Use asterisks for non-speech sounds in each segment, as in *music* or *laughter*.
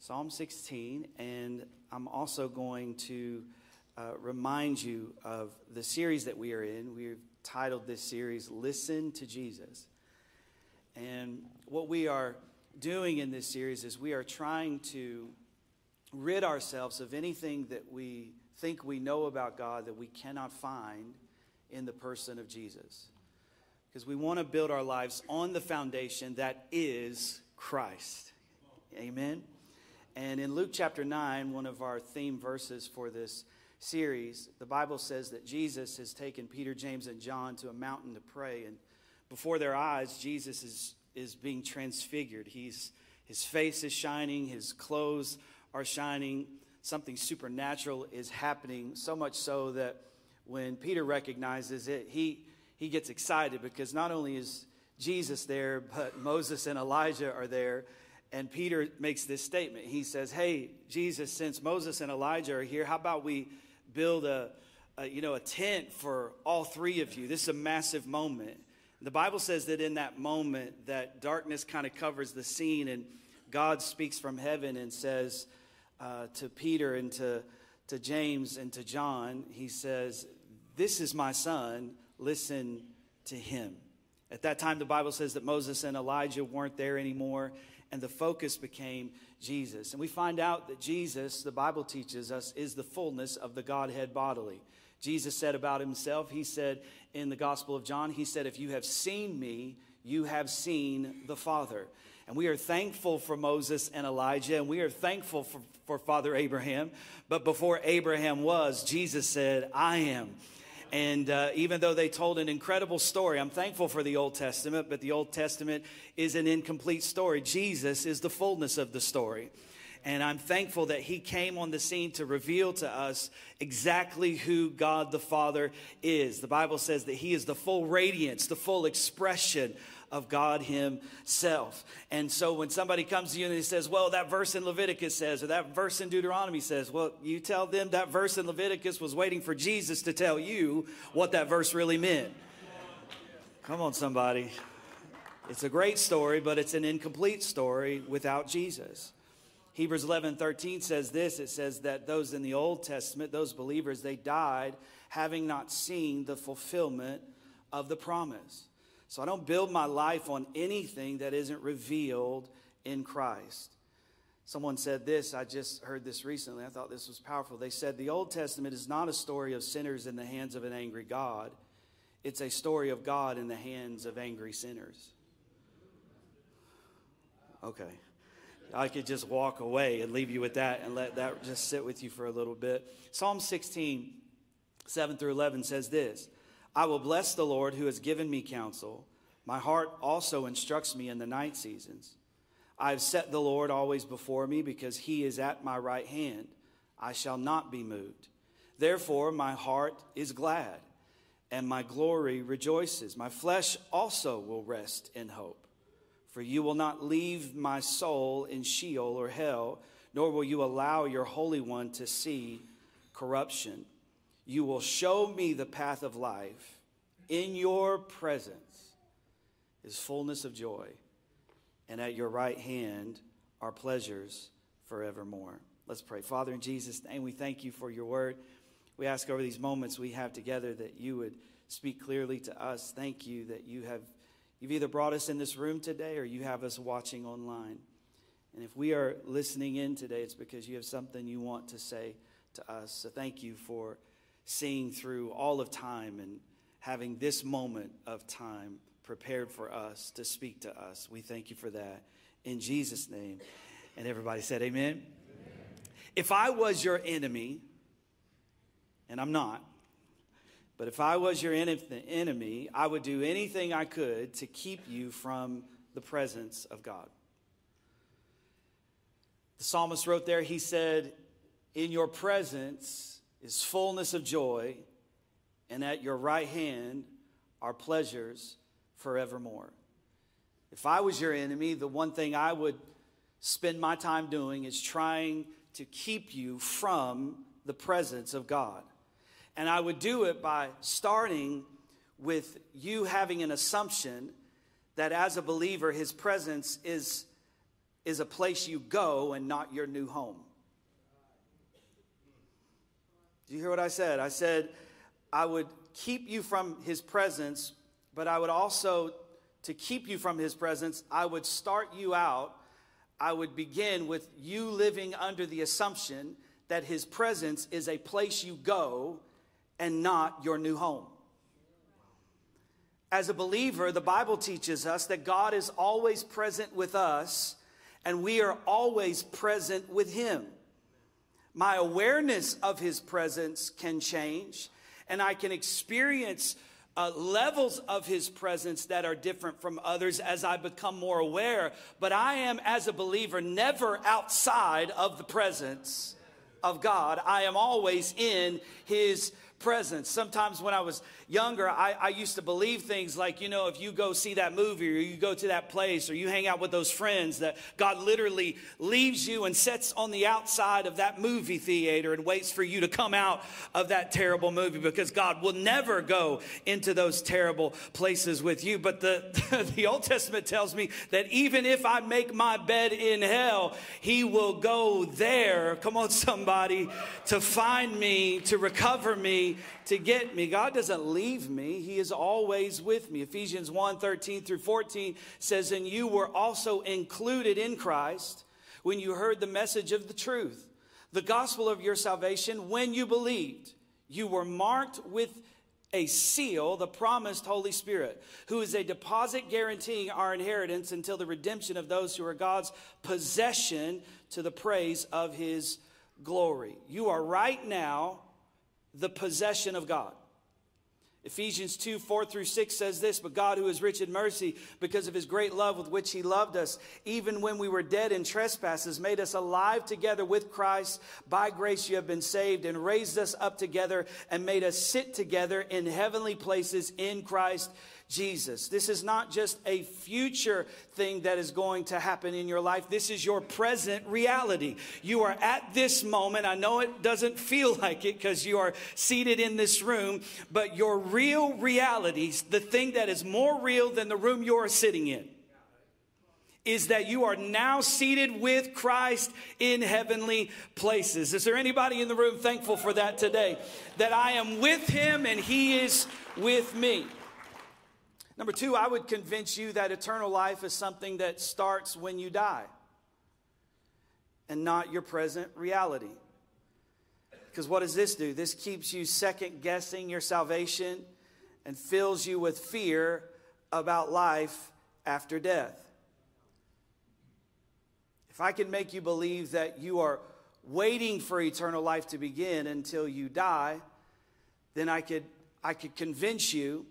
Psalm 16, and I'm also going to uh, remind you of the series that we are in. We've titled this series, Listen to Jesus. And what we are doing in this series is we are trying to rid ourselves of anything that we think we know about God that we cannot find in the person of Jesus. Because we want to build our lives on the foundation that is Christ. Amen. And in Luke chapter 9, one of our theme verses for this series, the Bible says that Jesus has taken Peter, James, and John to a mountain to pray. And before their eyes, Jesus is, is being transfigured. He's, his face is shining, his clothes are shining. Something supernatural is happening, so much so that when Peter recognizes it, he, he gets excited because not only is Jesus there, but Moses and Elijah are there. And Peter makes this statement. He says, Hey, Jesus, since Moses and Elijah are here, how about we build a, a, you know, a tent for all three of you? This is a massive moment. The Bible says that in that moment, that darkness kind of covers the scene, and God speaks from heaven and says uh, to Peter and to, to James and to John, He says, This is my son, listen to him. At that time, the Bible says that Moses and Elijah weren't there anymore, and the focus became Jesus. And we find out that Jesus, the Bible teaches us, is the fullness of the Godhead bodily. Jesus said about himself, He said in the Gospel of John, He said, If you have seen me, you have seen the Father. And we are thankful for Moses and Elijah, and we are thankful for, for Father Abraham. But before Abraham was, Jesus said, I am. And uh, even though they told an incredible story, I'm thankful for the Old Testament, but the Old Testament is an incomplete story. Jesus is the fullness of the story. And I'm thankful that he came on the scene to reveal to us exactly who God the Father is. The Bible says that he is the full radiance, the full expression of God Himself. And so when somebody comes to you and he says, Well, that verse in Leviticus says, or that verse in Deuteronomy says, Well, you tell them that verse in Leviticus was waiting for Jesus to tell you what that verse really meant. Come on, somebody. It's a great story, but it's an incomplete story without Jesus. Hebrews 11 13 says this it says that those in the Old Testament, those believers, they died having not seen the fulfillment of the promise. So I don't build my life on anything that isn't revealed in Christ. Someone said this, I just heard this recently. I thought this was powerful. They said the Old Testament is not a story of sinners in the hands of an angry God, it's a story of God in the hands of angry sinners. Okay. I could just walk away and leave you with that and let that just sit with you for a little bit. Psalm 16, 7 through 11 says this I will bless the Lord who has given me counsel. My heart also instructs me in the night seasons. I have set the Lord always before me because he is at my right hand. I shall not be moved. Therefore, my heart is glad and my glory rejoices. My flesh also will rest in hope. For you will not leave my soul in Sheol or hell, nor will you allow your Holy One to see corruption. You will show me the path of life. In your presence is fullness of joy, and at your right hand are pleasures forevermore. Let's pray. Father, in Jesus' name, we thank you for your word. We ask over these moments we have together that you would speak clearly to us. Thank you that you have you've either brought us in this room today or you have us watching online. And if we are listening in today, it's because you have something you want to say to us. So thank you for seeing through all of time and having this moment of time prepared for us to speak to us. We thank you for that. In Jesus' name. And everybody said, Amen. Amen. If I was your enemy, and I'm not, but if I was your enemy, I would do anything I could to keep you from the presence of God. The psalmist wrote there, he said, In your presence, is fullness of joy, and at your right hand are pleasures forevermore. If I was your enemy, the one thing I would spend my time doing is trying to keep you from the presence of God. And I would do it by starting with you having an assumption that as a believer, his presence is is a place you go and not your new home. Do you hear what I said? I said, I would keep you from his presence, but I would also, to keep you from his presence, I would start you out. I would begin with you living under the assumption that his presence is a place you go and not your new home. As a believer, the Bible teaches us that God is always present with us and we are always present with him my awareness of his presence can change, and I can experience uh, levels of his presence that are different from others as I become more aware. But I am, as a believer, never outside of the presence of God. I am always in his presence. Sometimes when I was younger, I, I, used to believe things like, you know, if you go see that movie or you go to that place or you hang out with those friends, that God literally leaves you and sets on the outside of that movie theater and waits for you to come out of that terrible movie because God will never go into those terrible places with you. But the, *laughs* the Old Testament tells me that even if I make my bed in hell, He will go there. Come on, somebody, to find me, to recover me, to get me. God doesn't leave me, He is always with me. Ephesians 1 13 through 14 says, And you were also included in Christ when you heard the message of the truth, the gospel of your salvation, when you believed. You were marked with a seal, the promised Holy Spirit, who is a deposit guaranteeing our inheritance until the redemption of those who are God's possession to the praise of his glory. You are right now the possession of God. Ephesians 2 4 through 6 says this, but God, who is rich in mercy, because of his great love with which he loved us, even when we were dead in trespasses, made us alive together with Christ. By grace you have been saved, and raised us up together, and made us sit together in heavenly places in Christ Jesus. This is not just a future thing that is going to happen in your life. This is your present reality. You are at this moment. I know it doesn't feel like it because you are seated in this room, but your real realities, the thing that is more real than the room you are sitting in, is that you are now seated with Christ in heavenly places. Is there anybody in the room thankful for that today? That I am with him and he is with me. Number two, I would convince you that eternal life is something that starts when you die and not your present reality. Because what does this do? This keeps you second guessing your salvation and fills you with fear about life after death. If I can make you believe that you are waiting for eternal life to begin until you die, then I could, I could convince you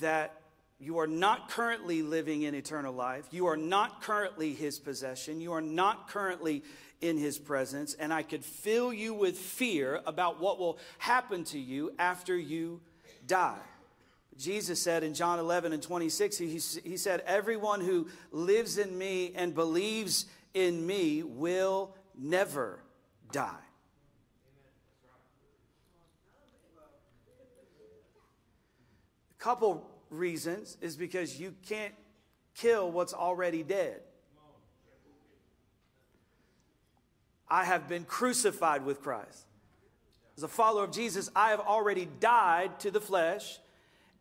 that you are not currently living in eternal life. You are not currently his possession. You are not currently in his presence. And I could fill you with fear about what will happen to you after you die. Jesus said in John 11 and 26, he, he said, Everyone who lives in me and believes in me will never die. Couple reasons is because you can't kill what's already dead. I have been crucified with Christ. As a follower of Jesus, I have already died to the flesh.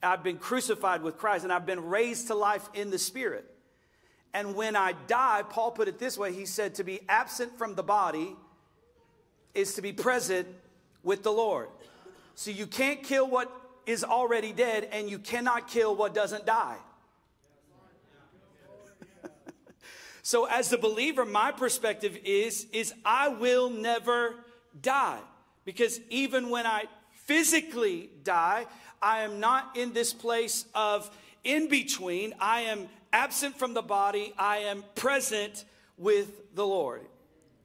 I've been crucified with Christ and I've been raised to life in the spirit. And when I die, Paul put it this way he said, to be absent from the body is to be present with the Lord. So you can't kill what is already dead, and you cannot kill what doesn't die. *laughs* so as the believer my perspective is is i will never die. Because even when i physically die i am not in this place of in between. I am absent from the body. I am present with the lord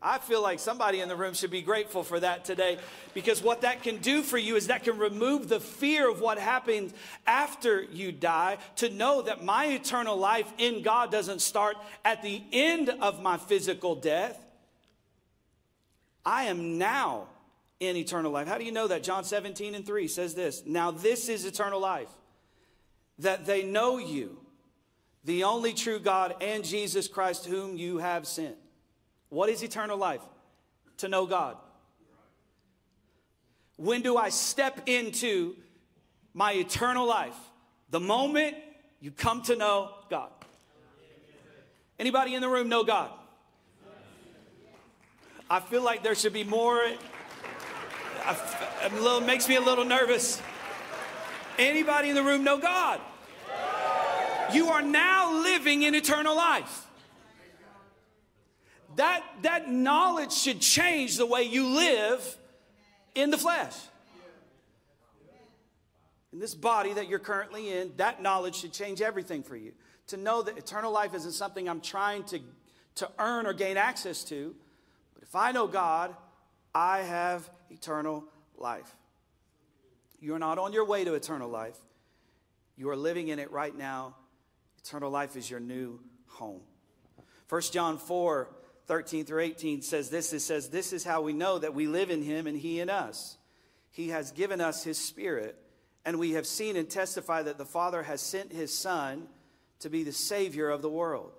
I feel like somebody in the room should be grateful for that today because what that can do for you is that can remove the fear of what happens after you die to know that my eternal life in God doesn't start at the end of my physical death. I am now in eternal life. How do you know that? John 17 and 3 says this Now this is eternal life, that they know you the only true God, and Jesus Christ, whom you have sent. What is eternal life? To know God. When do I step into my eternal life? The moment you come to know God. Anybody in the room know God? I feel like there should be more. A little makes me a little nervous. Anybody in the room know God? You are now living in eternal life. That, that knowledge should change the way you live in the flesh. In this body that you're currently in, that knowledge should change everything for you. To know that eternal life isn't something I'm trying to, to earn or gain access to, but if I know God, I have eternal life. You're not on your way to eternal life, you are living in it right now. Eternal life is your new home. 1 John 4 13 through 18 says this it says, This is how we know that we live in him and he in us. He has given us his spirit, and we have seen and testify that the Father has sent his Son to be the Savior of the world.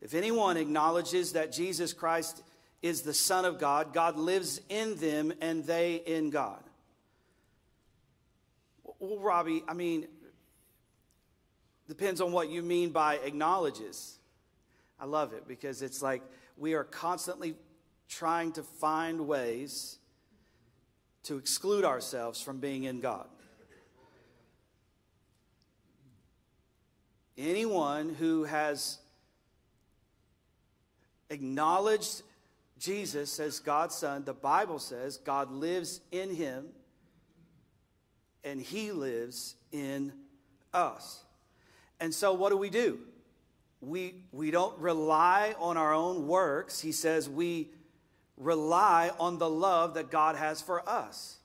If anyone acknowledges that Jesus Christ is the Son of God, God lives in them and they in God. Well, Robbie, I mean, depends on what you mean by acknowledges. I love it because it's like we are constantly trying to find ways to exclude ourselves from being in God. Anyone who has acknowledged Jesus as God's Son, the Bible says God lives in him and he lives in us. And so, what do we do? We, we don't rely on our own works. He says we rely on the love that God has for us.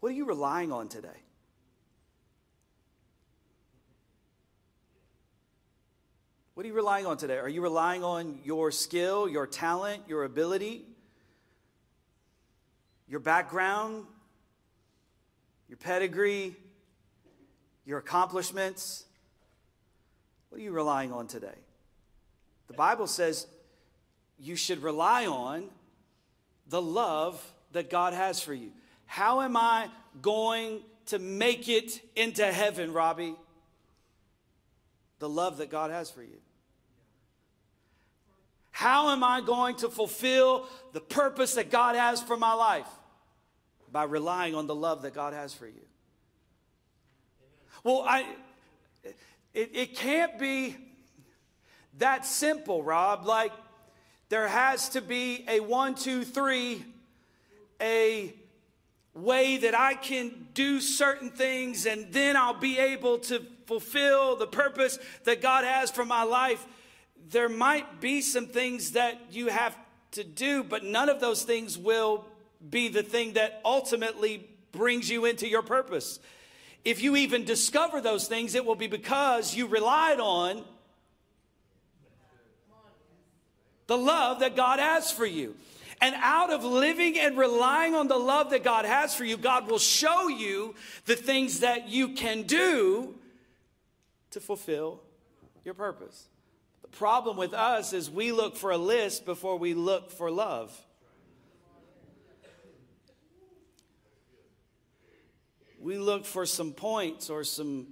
What are you relying on today? What are you relying on today? Are you relying on your skill, your talent, your ability, your background, your pedigree, your accomplishments? What are you relying on today? The Bible says you should rely on the love that God has for you. How am I going to make it into heaven, Robbie? The love that God has for you. How am I going to fulfill the purpose that God has for my life? By relying on the love that God has for you. Well, I it, it can't be that simple, Rob. Like there has to be a one, two, three, a way that I can do certain things and then I'll be able to fulfill the purpose that God has for my life there might be some things that you have to do, but none of those things will be the thing that ultimately brings you into your purpose. If you even discover those things, it will be because you relied on the love that God has for you. And out of living and relying on the love that God has for you, God will show you the things that you can do to fulfill your purpose The problem with us is we look for a list before we look for love. We look for some points or some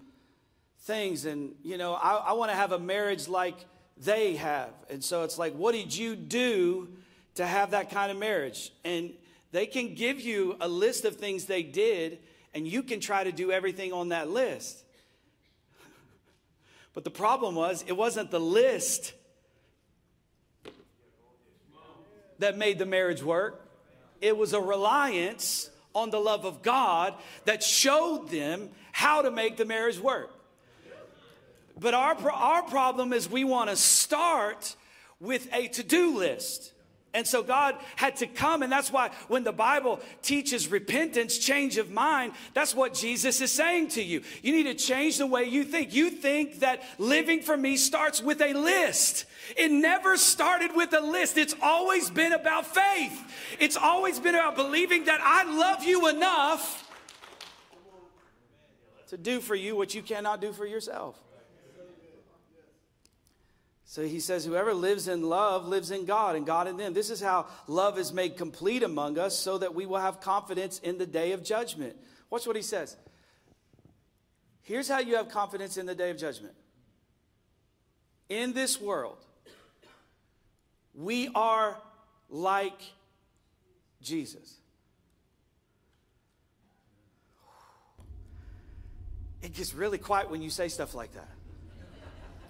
things, and you know, I, I want to have a marriage like they have. And so it's like, what did you do to have that kind of marriage? And they can give you a list of things they did, and you can try to do everything on that list. *laughs* But the problem was, it wasn't the list that made the marriage work, it was a reliance on the love of God that showed them how to make the marriage work. But our, our problem is we want to start with a to do list. And so God had to come, and that's why when the Bible teaches repentance, change of mind, that's what Jesus is saying to you. You need to change the way you think. You think that living for me starts with a list. It never started with a list. It's always been about faith. It's always been about believing that I love you enough to do for you what you cannot do for yourself. So he says, Whoever lives in love lives in God and God in them. This is how love is made complete among us so that we will have confidence in the day of judgment. Watch what he says. Here's how you have confidence in the day of judgment. In this world, we are like Jesus. It gets really quiet when you say stuff like that.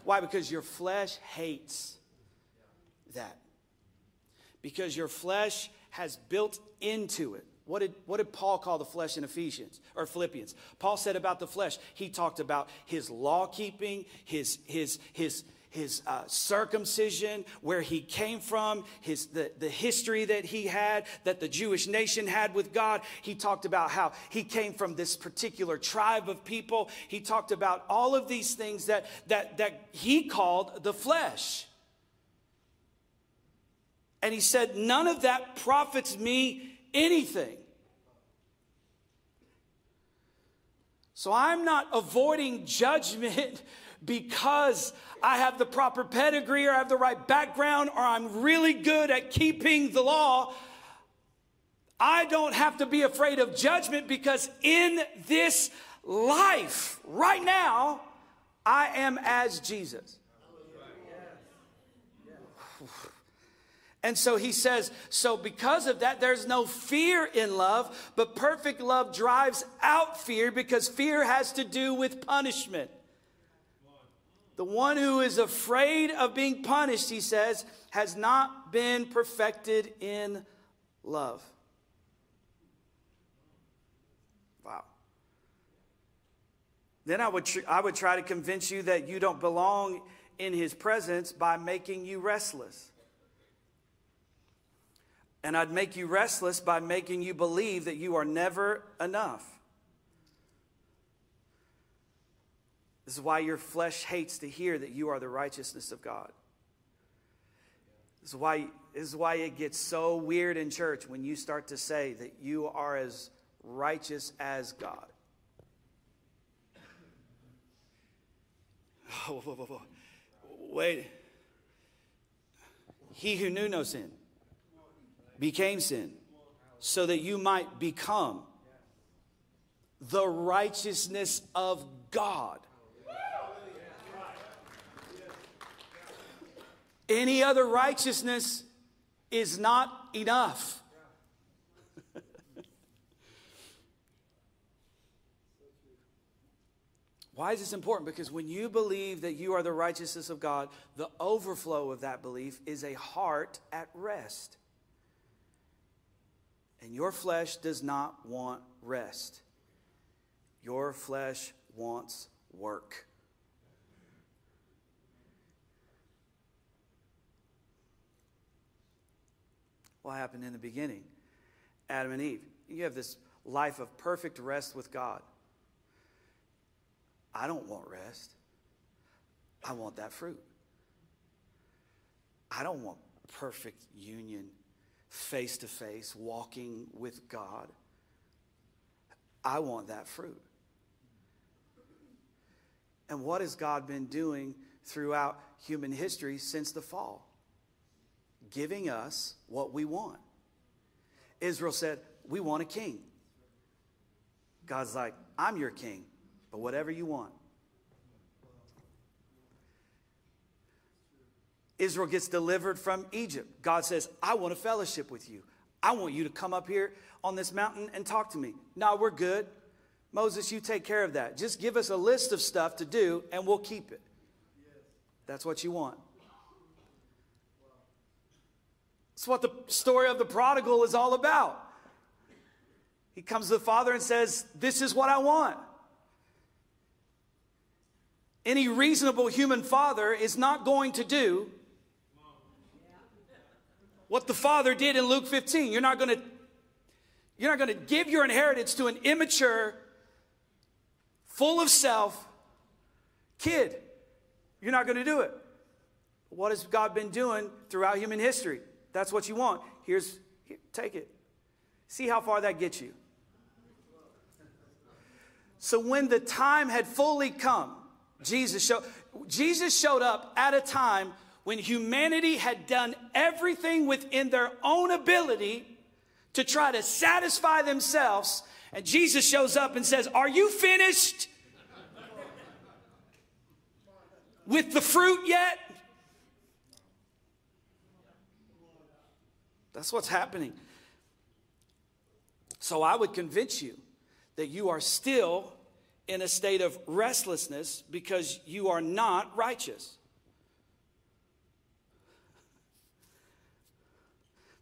Why? Because your flesh hates that. Because your flesh has built into it. What did, what did Paul call the flesh in Ephesians or Philippians? Paul said about the flesh, he talked about his law keeping, his, his, his, his uh, circumcision, where he came from, his, the, the history that he had, that the Jewish nation had with God. He talked about how he came from this particular tribe of people. He talked about all of these things that, that, that he called the flesh. And he said, None of that profits me anything. So I'm not avoiding *laughs* judgment because I have the proper pedigree or I have the right background or I'm really good at keeping the law. I don't have to be afraid of judgment because in this life, right now, I am as Jesus. And so he says, so because of that, there's no fear in love, but perfect love drives out fear because fear has to do with punishment. The one who is afraid of being punished, he says, has not been perfected in love. Wow. Then I would, tr- I would try to convince you that you don't belong in his presence by making you restless. And I'd make you restless by making you believe that you are never enough. This is why your flesh hates to hear that you are the righteousness of God. This is why, this is why it gets so weird in church when you start to say that you are as righteous as God. *laughs* Oh, whoa, whoa, whoa. Wait. He who knew no sin became sin so that you might become the righteousness of God. Any other righteousness is not enough. *laughs* Why is this important? Because when you believe that you are the righteousness of God, the overflow of that belief is a heart at rest. And your flesh does not want rest, your flesh wants work. What happened in the beginning? Adam and Eve. You have this life of perfect rest with God. I don't want rest. I want that fruit. I don't want perfect union face to face, walking with God. I want that fruit. And what has God been doing throughout human history since the fall? Giving us what we want. Israel said, We want a king. God's like, I'm your king, but whatever you want. Israel gets delivered from Egypt. God says, I want a fellowship with you. I want you to come up here on this mountain and talk to me. No, we're good. Moses, you take care of that. Just give us a list of stuff to do and we'll keep it. That's what you want. It's what the story of the prodigal is all about. He comes to the father and says, This is what I want. Any reasonable human father is not going to do what the father did in Luke 15. You're not going to you're not going to give your inheritance to an immature, full of self kid. You're not going to do it. What has God been doing throughout human history? That's what you want. Here's here, take it. See how far that gets you. So when the time had fully come, Jesus showed, Jesus showed up at a time when humanity had done everything within their own ability to try to satisfy themselves. And Jesus shows up and says, Are you finished with the fruit yet? That's what's happening. So I would convince you that you are still in a state of restlessness because you are not righteous.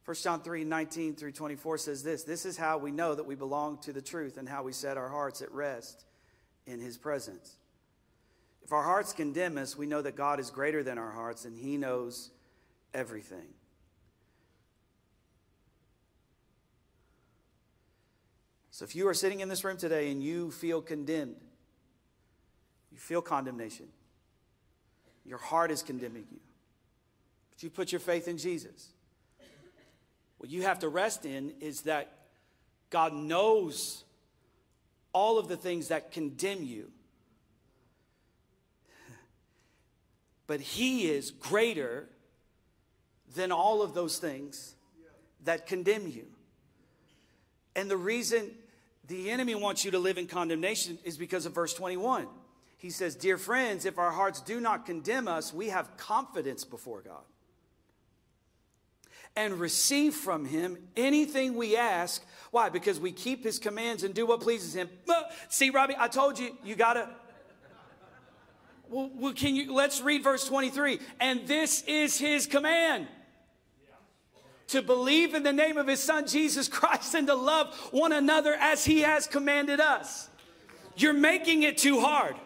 1 John 3 19 through 24 says this This is how we know that we belong to the truth and how we set our hearts at rest in his presence. If our hearts condemn us, we know that God is greater than our hearts and he knows everything. So if you are sitting in this room today and you feel condemned, you feel condemnation, your heart is condemning you, but you put your faith in Jesus. What you have to rest in is that God knows all of the things that condemn you. *laughs* But He is greater than all of those things that condemn you. And the reason the enemy wants you to live in condemnation is because of verse 21. He says, Dear friends, if our hearts do not condemn us, we have confidence before God and receive from him anything we ask. Why? Because we keep his commands and do what pleases him. Uh, see, Robbie, I told you, you gotta. Well, can you let's read verse 23. And this is his command to believe in the name of his son Jesus Christ and to love one another as he has commanded us. You're making it too hard.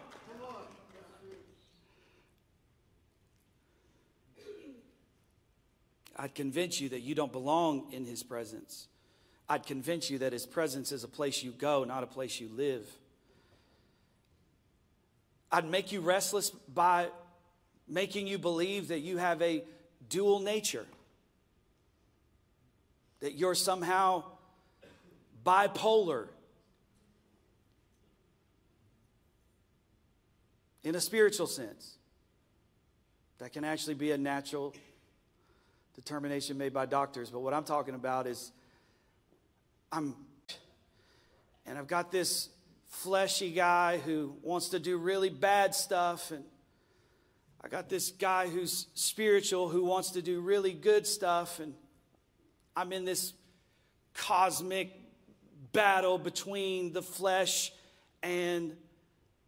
I'd convince you that you don't belong in his presence. I'd convince you that his presence is a place you go, not a place you live. I'd make you restless by making you believe that you have a dual nature that you're somehow bipolar in a spiritual sense. That can actually be a natural determination made by doctors. But what I'm talking about is I'm, and I've got this fleshy guy who wants to do really bad stuff. And I got this guy who's spiritual who wants to do really good stuff. And I'm in this cosmic battle between the flesh and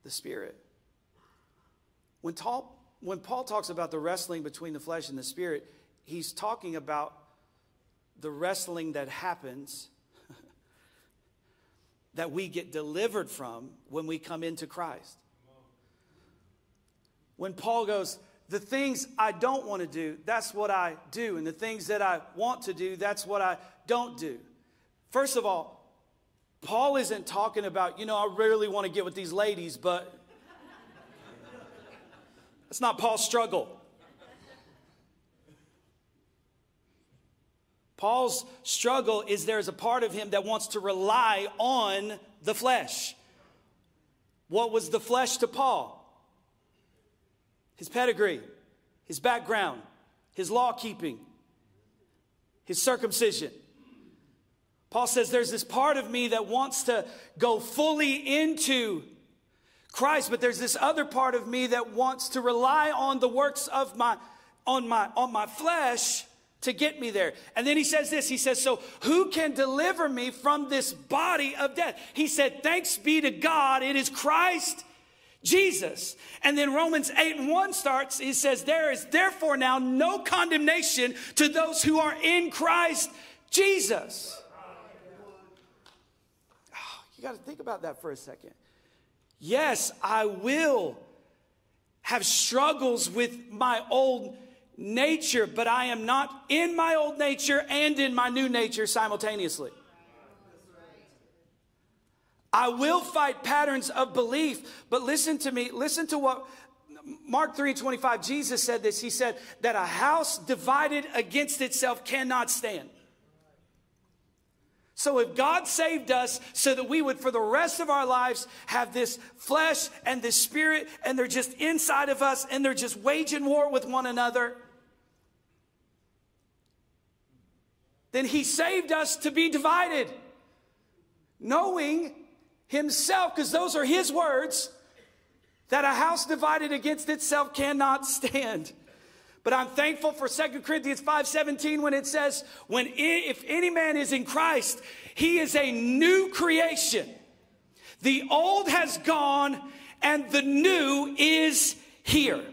the spirit. When, Paul, when Paul talks about the wrestling between the flesh and the spirit, he's talking about the wrestling that happens *laughs* that we get delivered from when we come into Christ. When Paul goes, the things I don't want to do, that's what I do. And the things that I want to do, that's what I don't do. First of all, Paul isn't talking about, you know, I really want to get with these ladies, but that's not Paul's struggle. Paul's struggle is there's a part of him that wants to rely on the flesh. What was the flesh to Paul? His pedigree, his background, his law keeping, his circumcision. Paul says, There's this part of me that wants to go fully into Christ, but there's this other part of me that wants to rely on the works of my on my on my flesh to get me there. And then he says this, he says, "So who can deliver me from this body of death?" He said, "Thanks be to God, it is Christ Jesus. And then Romans 8 and 1 starts, he says, There is therefore now no condemnation to those who are in Christ Jesus. Oh, you got to think about that for a second. Yes, I will have struggles with my old nature, but I am not in my old nature and in my new nature simultaneously. I will fight patterns of belief, but listen to me. Listen to what Mark 3 25, Jesus said this. He said that a house divided against itself cannot stand. So, if God saved us so that we would, for the rest of our lives, have this flesh and this spirit, and they're just inside of us and they're just waging war with one another, then He saved us to be divided, knowing Himself, because those are His words, that a house divided against itself cannot stand. But I'm thankful for 2 Corinthians 5:17 when it says, "When if any man is in Christ, he is a new creation. The old has gone and the new is here."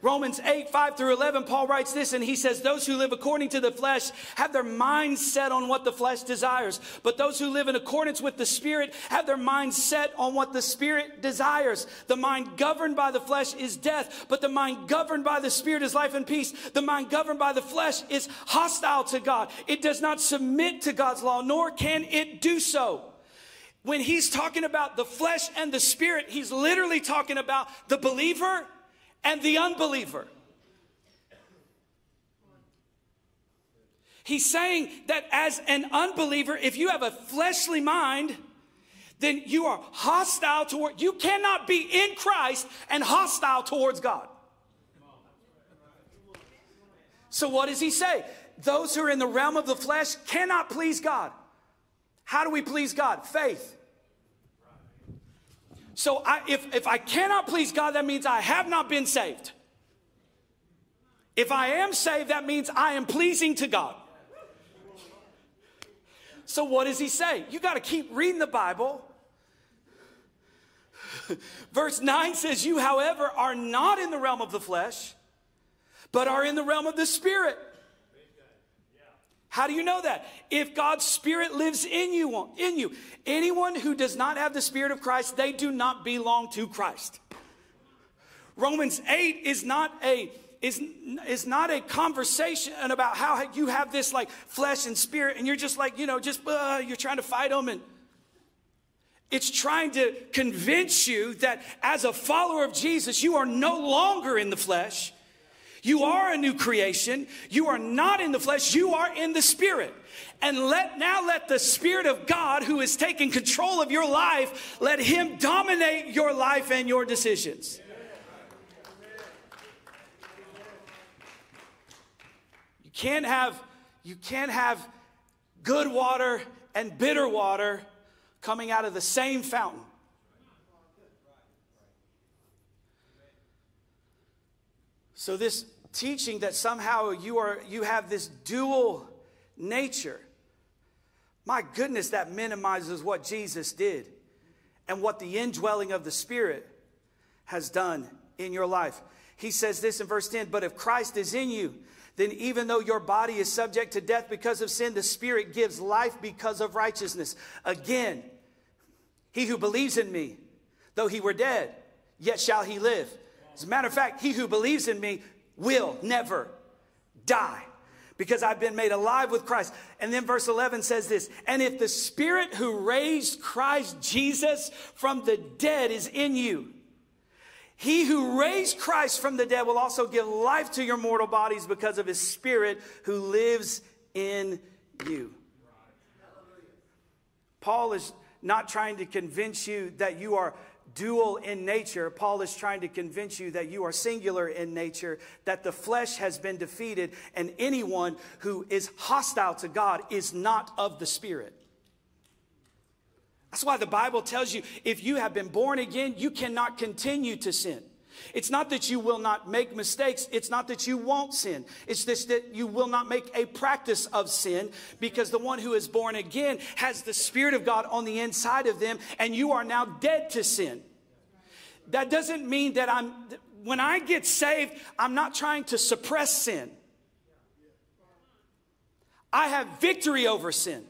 Romans 8, 5 through 11, Paul writes this and he says, Those who live according to the flesh have their minds set on what the flesh desires. But those who live in accordance with the Spirit have their minds set on what the Spirit desires. The mind governed by the flesh is death, but the mind governed by the Spirit is life and peace. The mind governed by the flesh is hostile to God. It does not submit to God's law, nor can it do so. When he's talking about the flesh and the spirit, he's literally talking about the believer and the unbeliever. He's saying that as an unbeliever, if you have a fleshly mind, then you are hostile toward, you cannot be in Christ and hostile towards God. So, what does he say? Those who are in the realm of the flesh cannot please God. How do we please God? Faith. So I, if, if I cannot please God, that means I have not been saved. If I am saved, that means I am pleasing to God. So what does he say? You got to keep reading the Bible. *laughs* Verse 9 says, You, however, are not in the realm of the flesh, but are in the realm of the Spirit. How do you know that? If God's Spirit lives in you, in you. Anyone who does not have the Spirit of Christ, they do not belong to Christ. Romans 8 is not a is, is not a conversation about how you have this like flesh and spirit and you're just like, you know, just uh, you're trying to fight them and it's trying to convince you that as a follower of Jesus, you are no longer in the flesh. You are a new creation. You are not in the flesh. You are in the spirit. And let now let the spirit of God who is taking control of your life, let him dominate your life and your decisions. You can't have you can't have good water and bitter water coming out of the same fountain. So this teaching that somehow you are you have this dual nature. My goodness, that minimizes what Jesus did and what the indwelling of the Spirit has done in your life. He says this in verse 10 But if Christ is in you, then even though your body is subject to death because of sin, the Spirit gives life because of righteousness. Again, he who believes in me, though he were dead, yet shall he live. As a matter of fact, he who believes in me will never die because I've been made alive with Christ. And then verse 11 says this And if the Spirit who raised Christ Jesus from the dead is in you, he who raised Christ from the dead will also give life to your mortal bodies because of his Spirit who lives in you. Paul is not trying to convince you that you are dual in nature, Paul is trying to convince you that you are singular in nature, that the flesh has been defeated, and anyone who is hostile to God is not of the Spirit. That's why the Bible tells you if you have been born again, you cannot continue to sin. It's not that you will not make mistakes. It's not that you won't sin. It's just that you will not make a practice of sin because the one who is born again has the Spirit of God on the inside of them and you are now dead to sin. That doesn't mean that I'm, when I get saved, I'm not trying to suppress sin. I have victory over sin.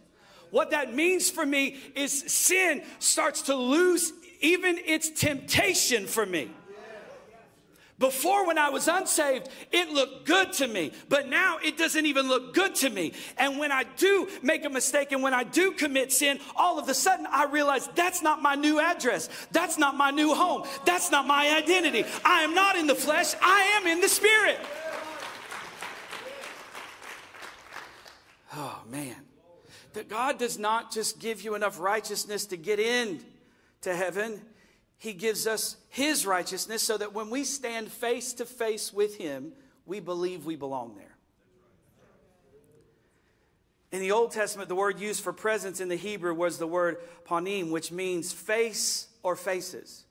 What that means for me is sin starts to lose even its temptation for me. Before, when I was unsaved, it looked good to me, but now it doesn't even look good to me. And when I do make a mistake and when I do commit sin, all of a sudden I realize that's not my new address. That's not my new home. That's not my identity. I am not in the flesh, I am in the spirit. Oh, man. that God does not just give you enough righteousness to get in to heaven. He gives us his righteousness so that when we stand face to face with him, we believe we belong there. In the Old Testament, the word used for presence in the Hebrew was the word panim, which means face or faces.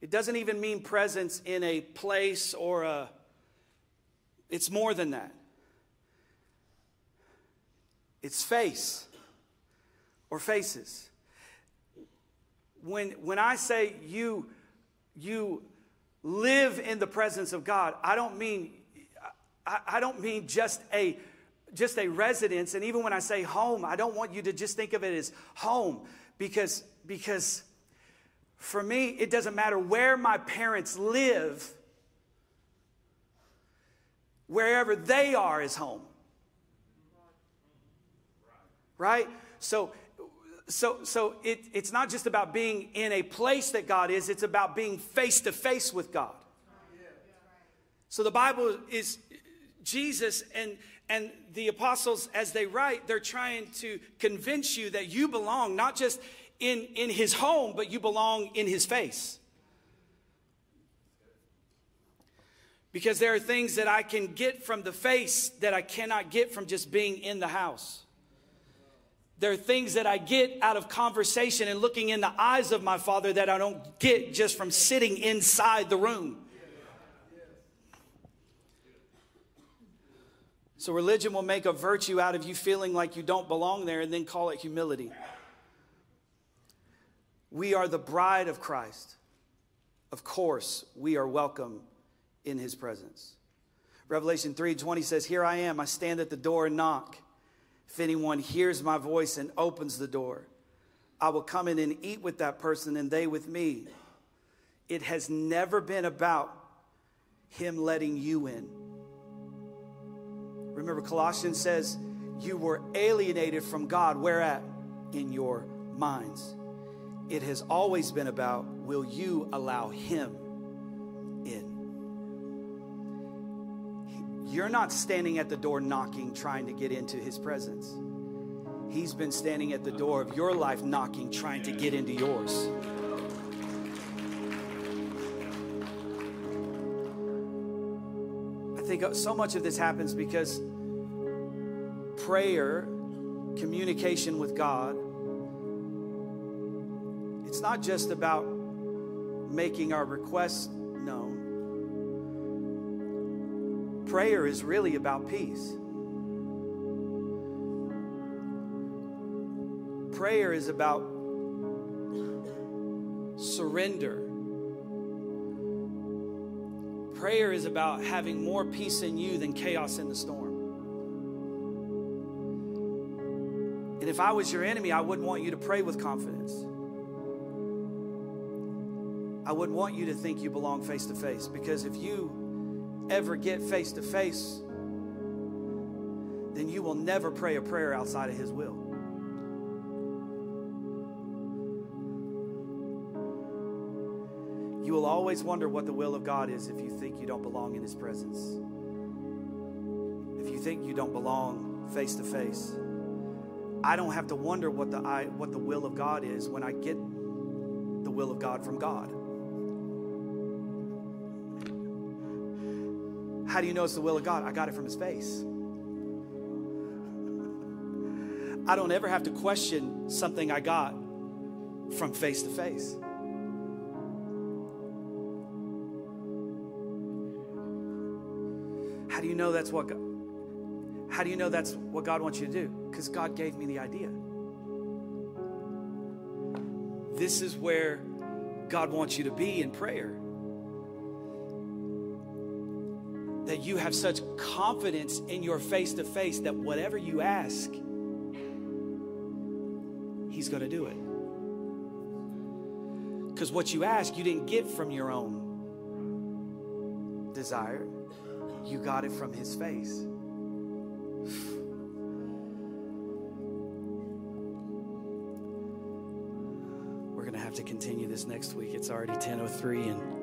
It doesn't even mean presence in a place or a, it's more than that. It's face or faces. When, when I say you, you live in the presence of God, I don't mean, I, I don't mean just a just a residence and even when i say home i don't want you to just think of it as home because because for me it doesn't matter where my parents live wherever they are is home right? So, so, so it, it's not just about being in a place that God is, it's about being face to face with God. So the Bible is Jesus and, and the apostles, as they write, they're trying to convince you that you belong not just in, in his home, but you belong in his face. Because there are things that I can get from the face that I cannot get from just being in the house. There are things that I get out of conversation and looking in the eyes of my father that I don't get just from sitting inside the room. So, religion will make a virtue out of you feeling like you don't belong there and then call it humility. We are the bride of Christ. Of course, we are welcome in his presence. Revelation 3:20 says, "Here I am, I stand at the door and knock. If anyone hears my voice and opens the door, I will come in and eat with that person and they with me. It has never been about him letting you in. Remember, Colossians says, You were alienated from God. Where at? In your minds. It has always been about, Will you allow him You're not standing at the door knocking, trying to get into his presence. He's been standing at the door of your life knocking, trying to get into yours. I think so much of this happens because prayer, communication with God, it's not just about making our requests prayer is really about peace. Prayer is about surrender. Prayer is about having more peace in you than chaos in the storm. And if I was your enemy, I wouldn't want you to pray with confidence. I wouldn't want you to think you belong face to face because if you ever get face to face, then you will never pray a prayer outside of His will. You will always wonder what the will of God is if you think you don't belong in His presence. If you think you don't belong face to face. I don't have to wonder what the, I, what the will of God is when I get the will of God from God. How do you know it's the will of God? I got it from his face. I don't ever have to question something I got from face to face. How do you know that's what God, how do you know that's what God wants you to do? Because God gave me the idea. This is where God wants you to be in prayer. That you have such confidence in your face to face that whatever you ask, He's going to do it. Because what you ask, you didn't get from your own desire, you got it from His face. We're going to have to continue this next week. It's already 10:03 and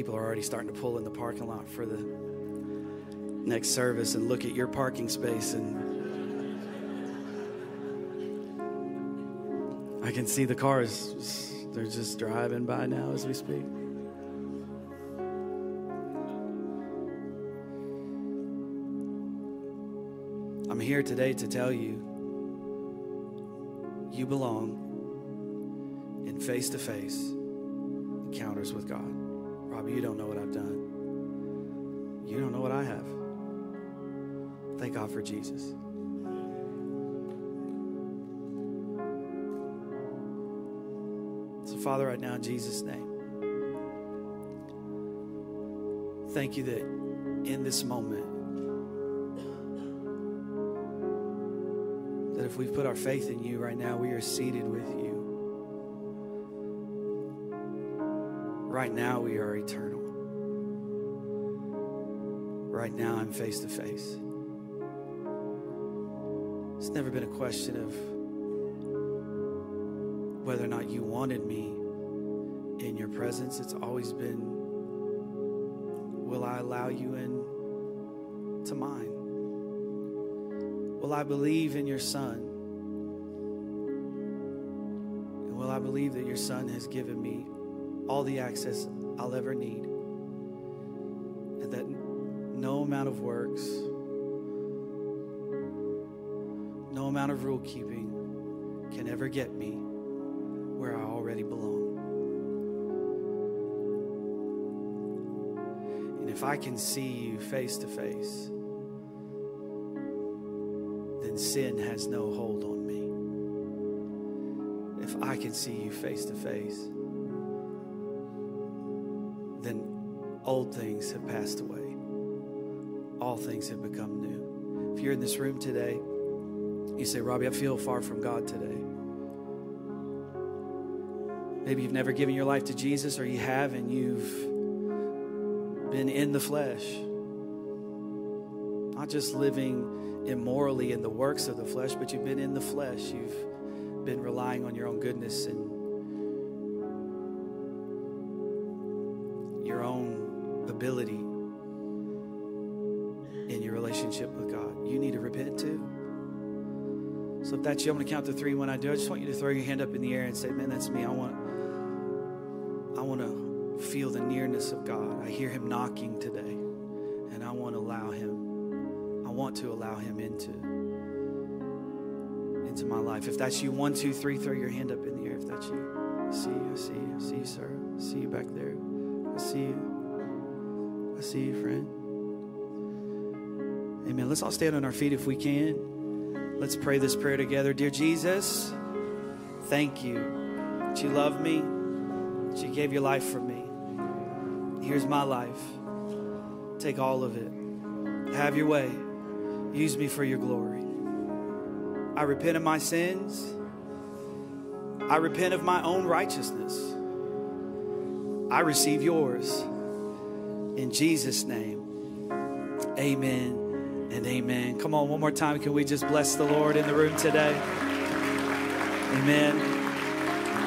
people are already starting to pull in the parking lot for the next service and look at your parking space and I can see the cars. They're just driving by now as we speak. I'm here today to tell you you belong in face to face encounters with God. Robbie, you don't know what I've done. You don't know what I have. Thank God for Jesus. So, Father, right now, in Jesus' name, thank you that in this moment, that if we've put our faith in you right now, we are seated with you. Right now, we are eternal. Right now, I'm face to face. It's never been a question of whether or not you wanted me in your presence. It's always been, will I allow you in to mine? Will I believe in your son? And will I believe that your son has given me all the access I'll ever need? And that no amount of works, no amount of rule keeping can ever get me where I already belong. And if I can see you face to face, then sin has no hold on me. If I can see you face to face, old things have passed away. All things have become new. If you're in this room today, you say, Robbie, I feel far from God today. Maybe you've never given your life to Jesus, or you have and you've been in the flesh. Not just living immorally in the works of the flesh, but you've been in the flesh. You've been relying on your own goodness and ability in your relationship with God. You need to repent too. So if that's you, I'm going to count to three. When I do, I just want you to throw your hand up in the air and say, "Man, that's me. I want, I want to feel the nearness of God. I hear Him knocking today, and I want to allow Him. I want to allow Him into, into my life. If that's you, one, two, three, throw your hand up in the air. If that's you, I see you. I see you. I see you, sir. I see you back there. I see you. I see you, friend. Amen. Let's all stand on our feet if we can. Let's pray this prayer together. Dear Jesus, thank you that you love me, that you gave your life for me. Here's my life. Take all of it. Have your way. Use me for your glory. I repent of my sins. I repent of my own righteousness. I receive yours. In Jesus' name, amen and amen. Come on, one more time. Can we just bless the Lord in the room today? Amen.